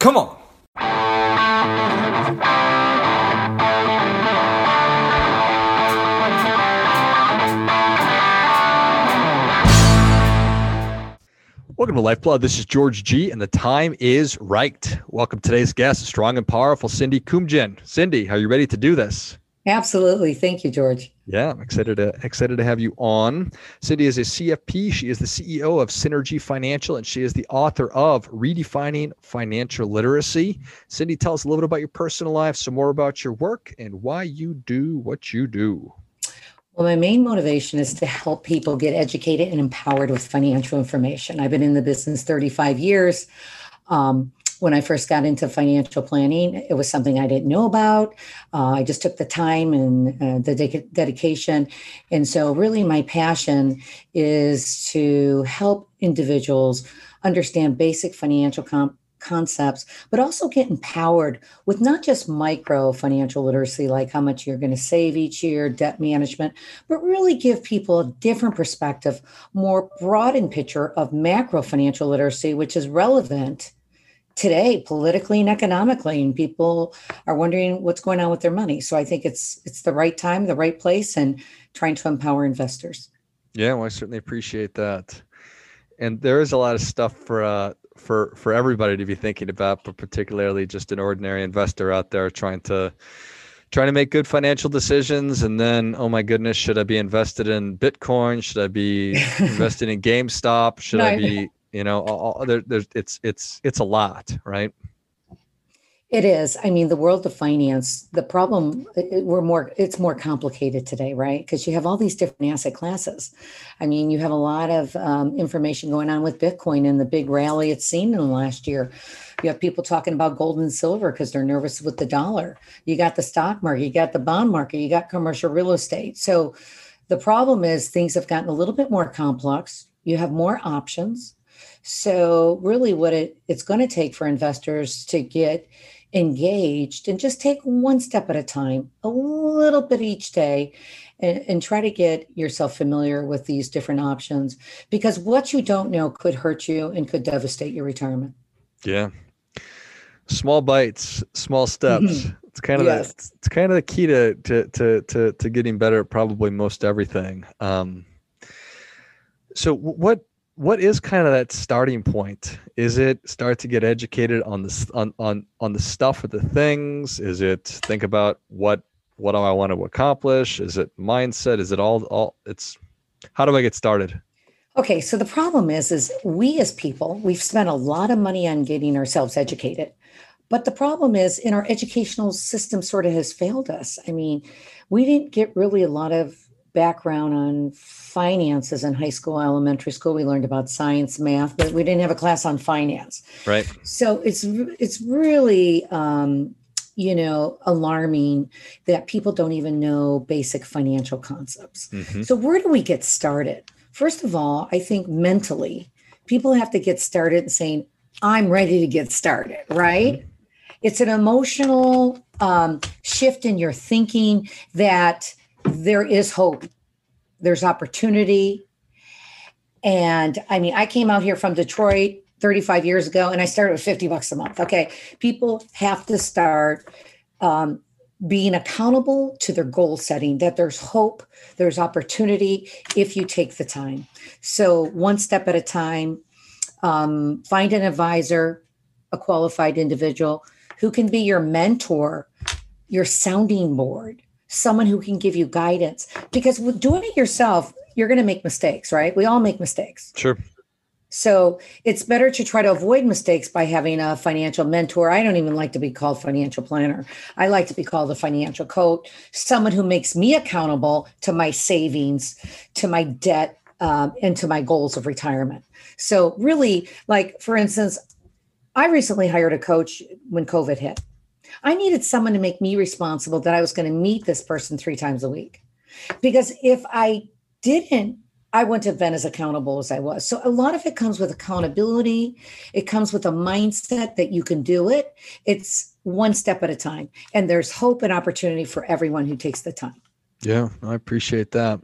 Come on. Welcome to Lifeblood. This is George G, and the time is right. Welcome today's guest, strong and powerful Cindy Couyoumjian. Cindy, are you ready to do this? Absolutely. Thank you, George. Yeah, I'm excited to excited to have you on. Cindy is a CFP. She is the CEO of Cinergy Financial, and she is the author of Redefining Financial Literacy. Cindy, tell us a little bit about your personal life, some more about your work, and why you do what you do. Well, my main motivation is to help people get educated and empowered with financial information. I've been in the business 35 years. Um, when I first got into financial planning, it was something I didn't know about. Uh, I just took the time and uh, the de- dedication. And so, really, my passion is to help individuals understand basic financial comp- concepts, but also get empowered with not just micro financial literacy, like how much you're going to save each year, debt management, but really give people a different perspective, more broadened picture of macro financial literacy, which is relevant today politically and economically and people are wondering what's going on with their money. So i think it's it's the right time the right place and trying to empower investors. Yeah well i certainly appreciate that. And there is a lot of stuff for uh for for everybody to be thinking about, but particularly just an ordinary investor out there trying to trying to make good financial decisions. And then oh my goodness should i be invested in bitcoin? Should i be invested in gamestop? Should no, i be you know all, there, there's it's it's it's a lot right it is. I mean, the world of finance, the problem, it, we're more, it's more complicated today, right? Because you have all these different asset classes. I mean, you have a lot of um, information going on with Bitcoin and the big rally it's seen in the last year. You have people talking about gold and silver because they're nervous with the dollar. You got the stock market, you got the bond market, you got commercial real estate. So the problem is things have gotten a little bit more complex. You have more options. So really what it, it's going to take for investors to get engaged and just take one step at a time, a little bit each day, and, and, try to get yourself familiar with these different options because what you don't know could hurt you and could devastate your retirement. Yeah. Small bites, small steps. Mm-hmm. It's kind of yes. the, it's kind of the key to, to to to to getting better at probably most everything. Um, so what what is kind of that starting point? Is it start to get educated on the on on on the stuff or the things? Is it think about what what do I want to accomplish? Is it mindset? Is it all all it's how do I get started? Okay, so the problem is is we as people, we've spent a lot of money on getting ourselves educated. But the problem is in our educational system sort of has failed us. I mean, we didn't get really a lot of background on finances in high school, elementary school. We learned about science, math, but we didn't have a class on finance. Right. So it's it's really um, you know alarming that people don't even know basic financial concepts. Mm-hmm. So where do we get started? First of all, I think mentally, people have to get started and saying, "I'm ready to get started." Right. Mm-hmm. It's an emotional um, shift in your thinking that there is hope, there's opportunity. And I mean, I came out here from Detroit 35 years ago and I started with 50 bucks a month. Okay. People have to start um, being accountable to their goal setting, that there's hope, there's opportunity if you take the time. So, one step at a time, um, find an advisor, a qualified individual who can be your mentor, your sounding board someone who can give you guidance. Because with doing it yourself you're going to make mistakes right? We all make mistakes. Sure. So it's better to try to avoid mistakes by having a financial mentor. I don't even like to be called financial planner. I like to be called a financial coach someone who makes me accountable to my savings to my debt um, and to my goals of retirement. So really like for instance i recently hired a coach when covid hit I needed someone to make me responsible that I was going to meet this person three times a week. Because if I didn't, I wouldn't have been as accountable as I was. So a lot of it comes with accountability. It comes with a mindset that you can do it. It's one step at a time. And there's hope and opportunity for everyone who takes the time. Yeah, I appreciate that.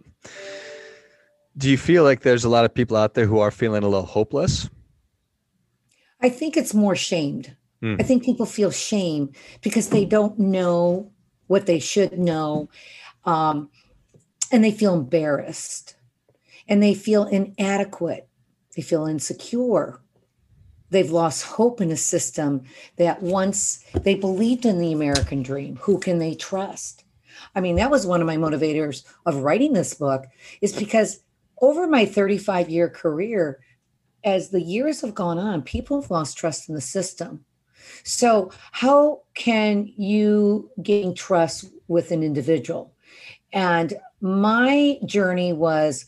Do you feel like there's a lot of people out there who are feeling a little hopeless? I think it's more shamed Mm. I think people feel shame because they don't know what they should know. Um, and they feel embarrassed and they feel inadequate. They feel insecure. They've lost hope in a system that once they believed in the American dream. Who can they trust? I mean, that was one of my motivators of writing this book, is because over my 35 year career, as the years have gone on, people have lost trust in the system. So, how can you gain trust with an individual? And my journey was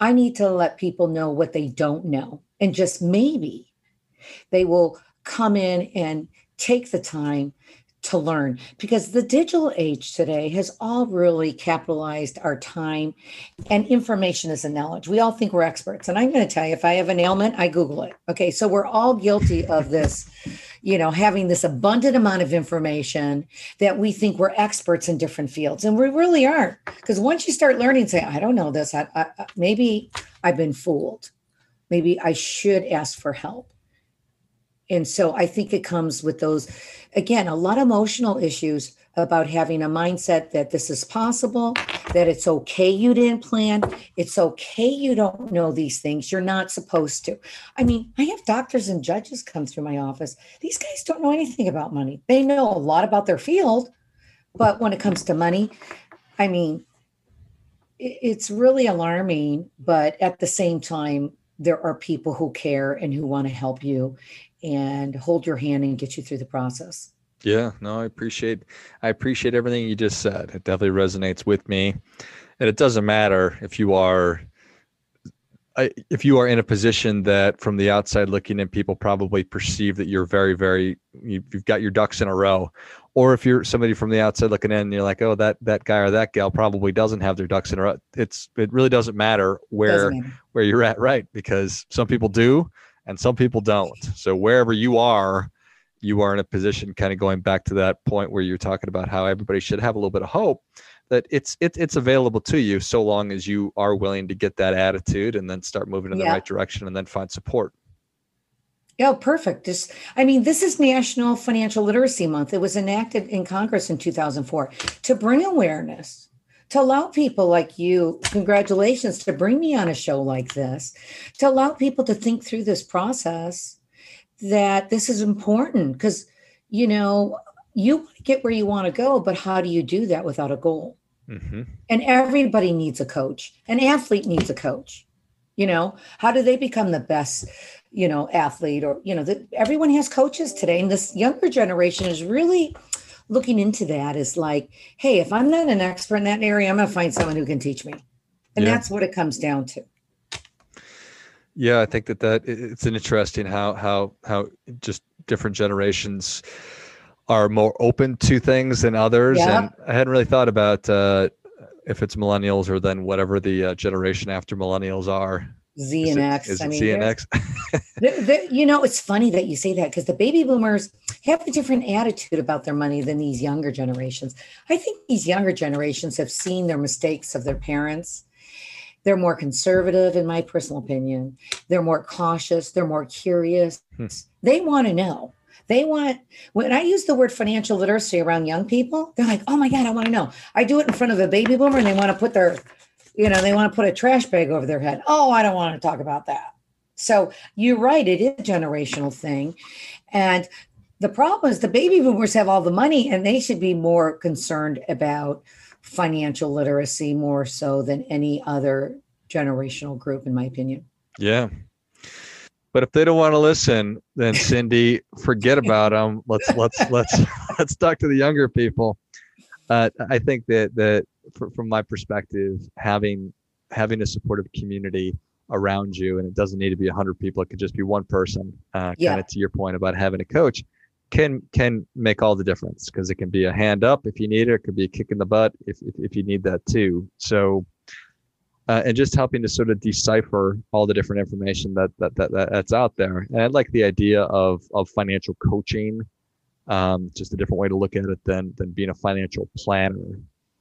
I need to let people know what they don't know. And just maybe they will come in and take the time to learn because the digital age today has all really capitalized our time and information is a knowledge. We all think we're experts. And I'm going to tell you, if I have an ailment, I Google it. Okay. So we're all guilty of this, you know, having this abundant amount of information that we think we're experts in different fields. And we really aren't. Because once you start learning, say, I don't know this, I, I, maybe I've been fooled. Maybe I should ask for help. And so I think it comes with those again, a lot of emotional issues about having a mindset that this is possible, that it's okay you didn't plan, it's okay you don't know these things, you're not supposed to. I mean, I have doctors and judges come through my office. These guys don't know anything about money. They know a lot about their field, but when it comes to money, I mean, it's really alarming, but at the same time, there are people who care and who want to help you and hold your hand and get you through the process. Yeah, no, I appreciate I appreciate everything you just said. It definitely resonates with me. And it doesn't matter if you are if you are in a position that from the outside looking in people probably perceive that you're very very you've got your ducks in a row or if you're somebody from the outside looking in and you're like oh that that guy or that gal probably doesn't have their ducks in a row it's it really doesn't matter where doesn't where you're at right because some people do and some people don't. So wherever you are, you are in a position kind of going back to that point where you're talking about how everybody should have a little bit of hope that it's it, it's available to you so long as you are willing to get that attitude and then start moving in the right direction and then find support. Yeah, perfect. Just, I mean, this is National Financial Literacy Month. It was enacted in Congress in 2004 to bring awareness to allow people like you, congratulations, to bring me on a show like this, to allow people to think through this process that this is important because, you know, you get where you want to go, but how do you do that without a goal? Mm-hmm. And everybody needs a coach. An athlete needs a coach. You know, how do they become the best, you know, athlete? Or, you know, the, everyone has coaches today. And this younger generation is really looking into that is like, hey, if I'm not an expert in that area, I'm going to find someone who can teach me. And yeah. that's what it comes down to. Yeah, I think that that it's an interesting how how how just different generations are more open to things than others, yeah. and I hadn't really thought about uh, if it's millennials or then whatever the uh, generation after millennials are. Z and X. Is it, is I mean, Z and X? the, the, you know, it's funny that you say that because the baby boomers have a different attitude about their money than these younger generations. I think these younger generations have seen their mistakes of their parents. They're more conservative, in my personal opinion. They're more cautious. They're more curious. Hmm. They want to know. They want, when I use the word financial literacy around young people, they're like, oh my God, I want to know. I do it in front of a baby boomer and they want to put their you know, they want to put a trash bag over their head. Oh, I don't want to talk about that. So you're right, it is a generational thing. And the problem is the baby boomers have all the money and they should be more concerned about financial literacy more so than any other generational group, in my opinion. Yeah. But if they don't want to listen, then Cindy, forget about them. Let's let's let's let's talk to the younger people. Uh, I think that that from my perspective, having having a supportive community around you, and it doesn't need to be hundred people; it could just be one person. Uh, yeah. Kind of to your point about having a coach, can can make all the difference because it can be a hand up if you need it. It could be a kick in the butt if if, if you need that too. So. Uh, and just helping to sort of decipher all the different information that, that, that, that that's out there. And I like the idea of of financial coaching, um, just a different way to look at it than than being a financial planner.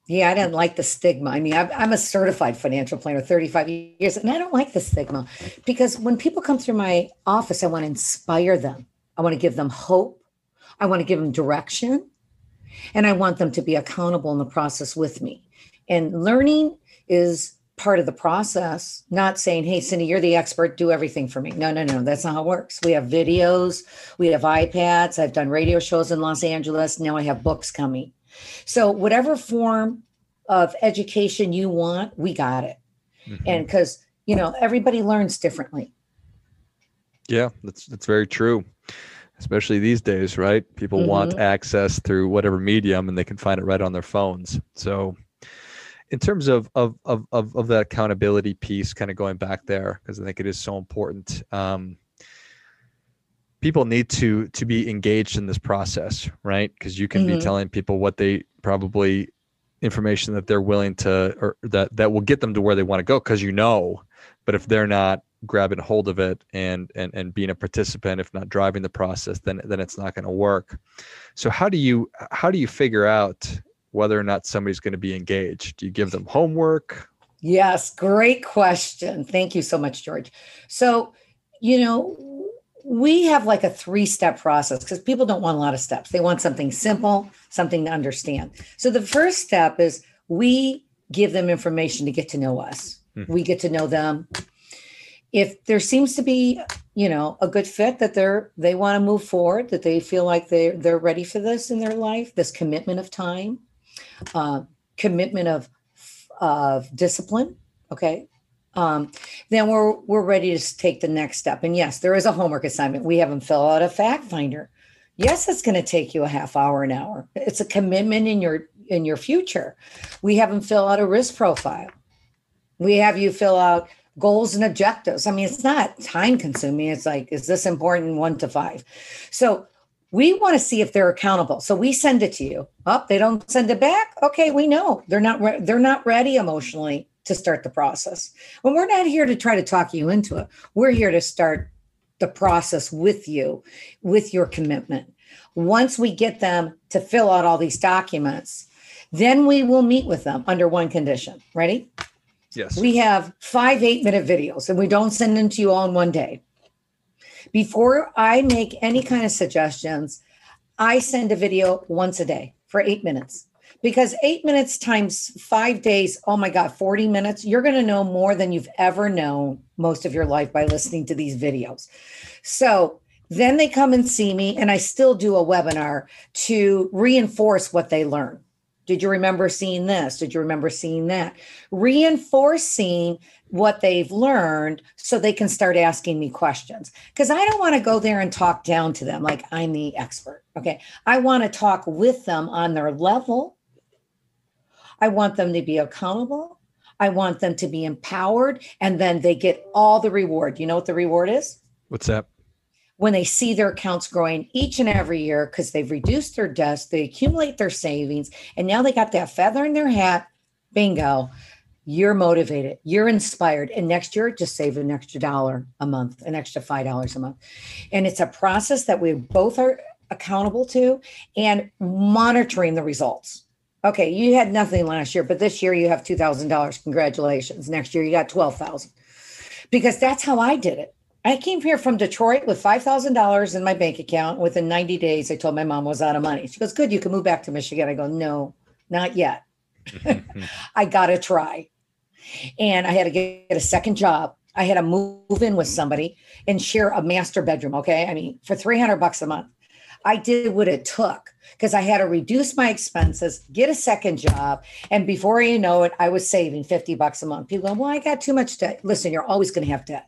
Yeah, I didn't like the stigma. I mean, I'm a certified financial planner, 35 years, and I don't like the stigma because when people come through my office, I want to inspire them. I want to give them hope. I want to give them direction and I want them to be accountable in the process with me. And learning is part of the process, not saying, hey, Cindy, you're the expert, do everything for me. No, no, no, that's not how it works. We have videos, we have iPads. I've done radio shows in Los Angeles. Now I have books coming. So, whatever form of education you want, we got it. Mm-hmm. And because, you know, everybody learns differently. Yeah, that's that's very true. Especially these days, right? People mm-hmm. want access through whatever medium and they can find it right on their phones. So in terms of of of of, of that accountability piece, kind of going back there, because I think it is so important. Um, people need to to be engaged in this process, right? Because you can mm-hmm. be telling people what they probably information that they're willing to or that that will get them to where they want to go because you know but if they're not grabbing hold of it and and and being a participant if not driving the process then then it's not going to work so how do you how do you figure out whether or not somebody's going to be engaged? Do you give them homework? Yes, great question. Thank you so much, George. So, you know, we have like a three step process because people don't want a lot of steps. They want something simple, something to understand. So, the first step is we give them information to get to know us. Mm-hmm. We get to know them. If there seems to be, you know, a good fit that they're they want to move forward, that they feel like they they're ready for this in their life, this commitment of time, uh, commitment of of discipline. Okay. Um, then we're we're ready to take the next step. And yes, there is a homework assignment. We have them fill out a fact finder. Yes, it's going to take you a half hour, an hour. It's a commitment in your in your future. We have them fill out a risk profile. We have you fill out goals and objectives. I mean, it's not time consuming. It's like, is this important? One to five? So we want to see if they're accountable. So we send it to you. Up oh, they don't send it back? Okay we know. They're not re- they're not ready emotionally to start the process. Well, we're not here to try to talk you into it. We're here to start the process with you with your commitment. Once we get them to fill out all these documents then we will meet with them under one condition. Ready yes we have five eight minute videos and we don't send them to you all in one day before I make any kind of suggestions, I send a video once a day for eight minutes because eight minutes times five days, oh my God, 40 minutes, you're going to know more than you've ever known most of your life by listening to these videos. So then they come and see me, and I still do a webinar to reinforce what they learn. Did you remember seeing this? Did you remember seeing that? Reinforcing what they've learned so they can start asking me questions. Because I don't want to go there and talk down to them like I'm the expert. Okay. I want to talk with them on their level. I want them to be accountable. I want them to be empowered. And then they get all the reward. You know what the reward is? What's that? When they see their accounts growing each and every year because they've reduced their debts, they accumulate their savings, and now they got that feather in their hat. Bingo. You're motivated, you're inspired. And next year, just save an extra dollar a month, an extra $5 a month. And it's a process that we both are accountable to and monitoring the results. Okay, you had nothing last year, but this year you have $2,000. Congratulations. Next year you got 12,000. Because that's how I did it. I came here from Detroit with $5,000 in my bank account. Within 90 days, I told my mom I was out of money. She goes, Good, you can move back to Michigan. I go, No, not yet. I got to try. And I had to get a second job. I had to move in with somebody and share a master bedroom. Okay. I mean, for 300 bucks a month. I did what it took because I had to reduce my expenses, get a second job. And before you know it, I was saving 50 bucks a month. People go, Well, I got too much debt. Listen, you're always going to have debt.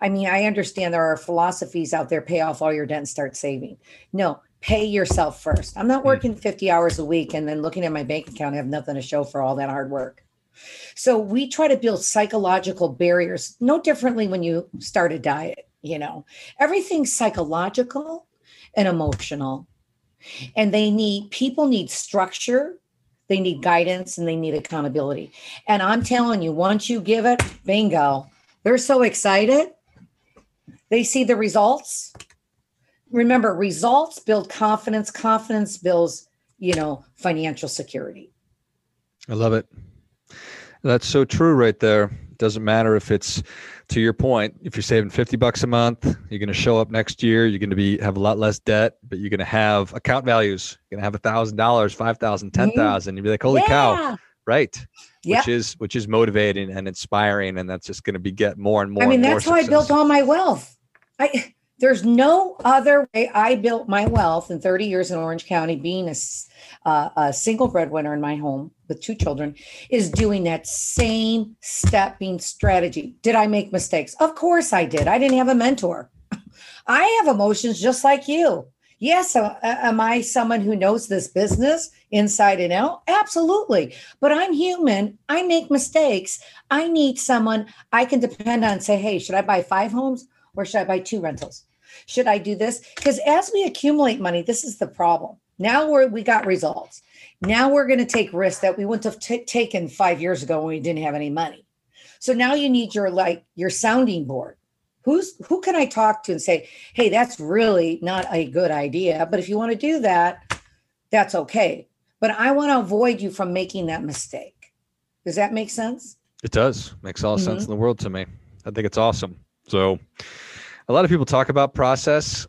I mean, I understand there are philosophies out there pay off all your debt and start saving. No, pay yourself first. I'm not hmm. working 50 hours a week and then looking at my bank account, I have nothing to show for all that hard work. So we try to build psychological barriers, no differently when you start a diet, you know, everything's psychological and emotional. And they need people need structure, they need guidance, and they need accountability. And I'm telling you, once you give it, bingo, they're so excited they see the results. Remember, results build confidence, confidence builds, you know, financial security. I love it. That's so true right there. It doesn't matter if it's to your point, if you're saving 50 bucks a month, you're going to show up next year, you're going to be have a lot less debt, but you're going to have account values. You're going to have a thousand dollars, five thousand, ten mm-hmm. You'd be like, holy yeah. cow. Right. Which is which is motivating and inspiring. And that's just going to be get more and more. I mean, that's how I built all my wealth. I there's no other way I built my wealth in 30 years in Orange County, being a, uh, a single breadwinner in my home with two children, is doing that same stepping strategy. Did I make mistakes? Of course I did. I didn't have a mentor. I have emotions just like you. Yes, uh, am I someone who knows this business inside and out? Absolutely. But I'm human. I make mistakes. I need someone I can depend on. Say, hey, should I buy five homes? or should I buy two rentals? Should I do this? Because as we accumulate money, this is the problem. Now we're we got results. Now we're going to take risks that we wouldn't have t- taken five years ago when we didn't have any money. So now you need your like your sounding board. Who's who can I talk to and say, hey, that's really not a good idea. But if you want to do that, that's okay. But I want to avoid you from making that mistake. Does that make sense? It does. Makes all mm-hmm. sense in the world to me. I think it's awesome. So a lot of people talk about process,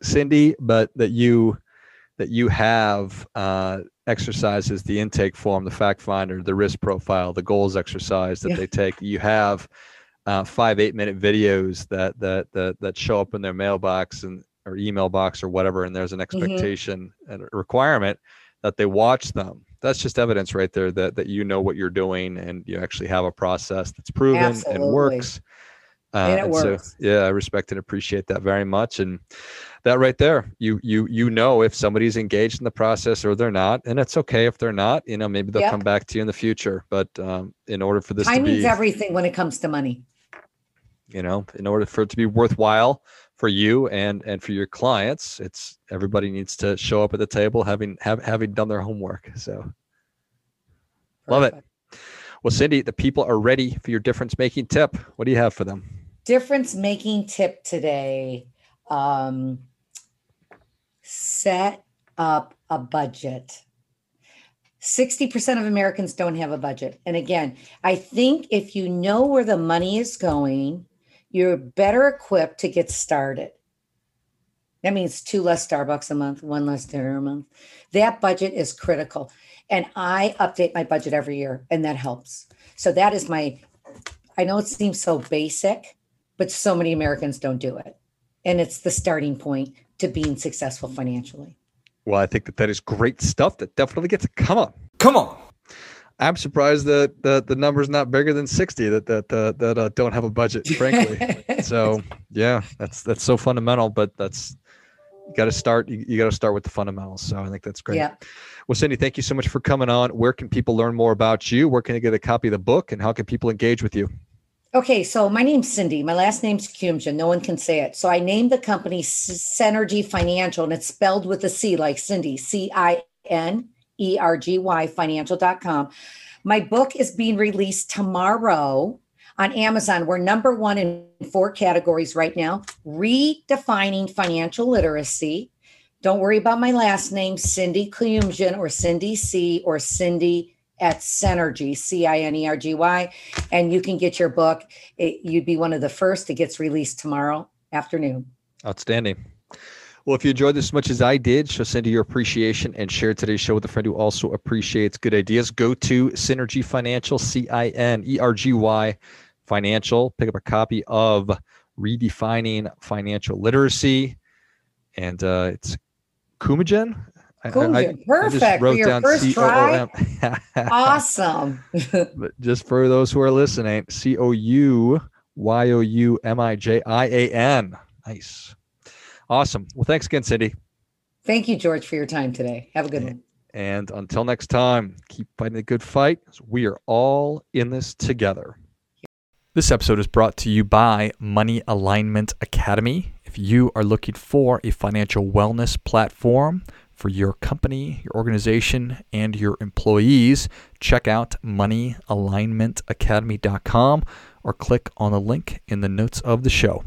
Cindy, but that you that you have uh, exercises, the intake form, the fact finder, the risk profile, the goals exercise that yeah. they take. You have uh, five eight minute videos that that that that show up in their mailbox and or email box or whatever, and there's an mm-hmm. expectation mm-hmm. and a requirement that they watch them. That's just evidence right there that that you know what you're doing and you actually have a process that's proven Absolutely. and works. Uh, and it and works. So, yeah, I respect and appreciate that very much. And that right there, you you you know if somebody's engaged in the process or they're not, and it's okay if they're not. You know, maybe they'll yep. come back to you in the future. But um, in order for this time means everything when it comes to money. You know, in order for it to be worthwhile for you and and for your clients, it's everybody needs to show up at the table having have, having done their homework. So, Perfect. love it. Well, Cindy, the people are ready for your difference making tip. What do you have for them? difference making tip today um, set up a budget 60% of Americans don't have a budget. And again, I think if you know where the money is going, you're better equipped to get started. That means two less Starbucks a month, one less dinner a month. That budget is critical. And I update my budget every year, and that helps. So that is my, I know it seems so basic, but so many Americans don't do it. And it's the starting point to being successful financially. Well, I think that that is great stuff. That definitely gets come on, come on. I'm surprised that the the number's not bigger than 60 that that uh, that uh, don't have a budget, frankly. so yeah, that's that's so fundamental. But that's you got to start. You, you got to start with the fundamentals. So I think that's great. Yeah. Well, Cindy, thank you so much for coming on. Where can people learn more about you? Where can they get a copy of the book, and how can people engage with you? Okay, so my name's Cindy. My last name's Couyoumjian. No one can say it. So I named the company Cinergy Financial, and it's spelled with a C like Cindy, C I N E R G Y financial.com. My book is being released tomorrow on Amazon. We're number one in four categories right now redefining financial literacy. Don't worry about my last name, Cindy Couyoumjian or Cindy C or Cindy at Cinergy, C I N E R G Y, and you can get your book. It, you'd be one of the first. It gets released tomorrow afternoon. Outstanding. Well, if you enjoyed this as much as I did, show Cindy your appreciation and share today's show with a friend who also appreciates good ideas. Go to Cinergy Financial, C I N E R G Y Financial. Pick up a copy of Redefining Financial Literacy. And uh, it's Kumagen. Cool. I, Perfect. I for your first C-O-O-M. try. awesome. but just for those who are listening, C O U Y O U M I J I A N. Nice. Awesome. Well, thanks again, Cindy. Thank you, George, for your time today. Have a good and, one. And until next time, keep fighting a good fight. We are all in this together. This episode is brought to you by Money Alignment Academy. If you are looking for a financial wellness platform, for your company, your organization, and your employees, check out moneyalignmentacademy.com or click on the link in the notes of the show.